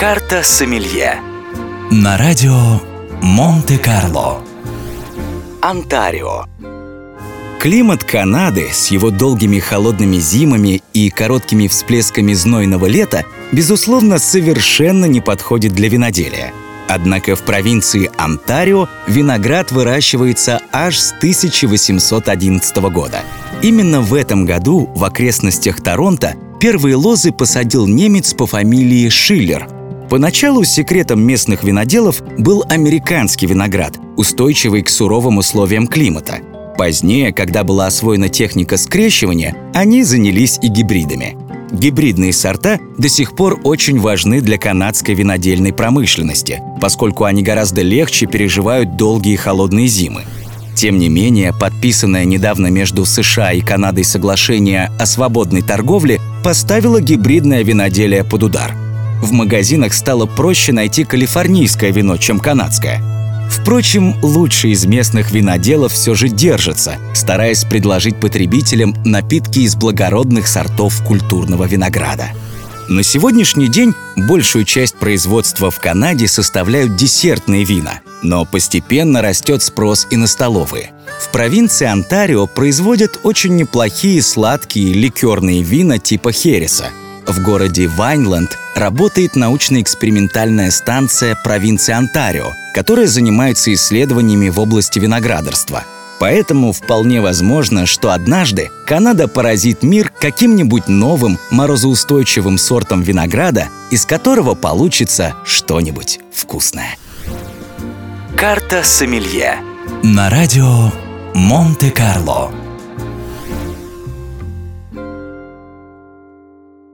Карта Сомелье На радио Монте-Карло Онтарио Климат Канады с его долгими холодными зимами и короткими всплесками знойного лета, безусловно, совершенно не подходит для виноделия. Однако в провинции Онтарио виноград выращивается аж с 1811 года. Именно в этом году в окрестностях Торонто первые лозы посадил немец по фамилии Шиллер. Поначалу секретом местных виноделов был американский виноград, устойчивый к суровым условиям климата. Позднее, когда была освоена техника скрещивания, они занялись и гибридами. Гибридные сорта до сих пор очень важны для канадской винодельной промышленности, поскольку они гораздо легче переживают долгие холодные зимы. Тем не менее, подписанное недавно между США и Канадой соглашение о свободной торговле поставило гибридное виноделие под удар. В магазинах стало проще найти калифорнийское вино, чем канадское. Впрочем, лучшие из местных виноделов все же держатся, стараясь предложить потребителям напитки из благородных сортов культурного винограда. На сегодняшний день большую часть производства в Канаде составляют десертные вина, но постепенно растет спрос и на столовые. В провинции Онтарио производят очень неплохие сладкие ликерные вина типа Хереса. В городе Вайнленд работает научно-экспериментальная станция провинции Онтарио, которая занимается исследованиями в области виноградарства – Поэтому вполне возможно, что однажды Канада поразит мир каким-нибудь новым морозоустойчивым сортом винограда, из которого получится что-нибудь вкусное. Карта Сомелье. На радио Монте-Карло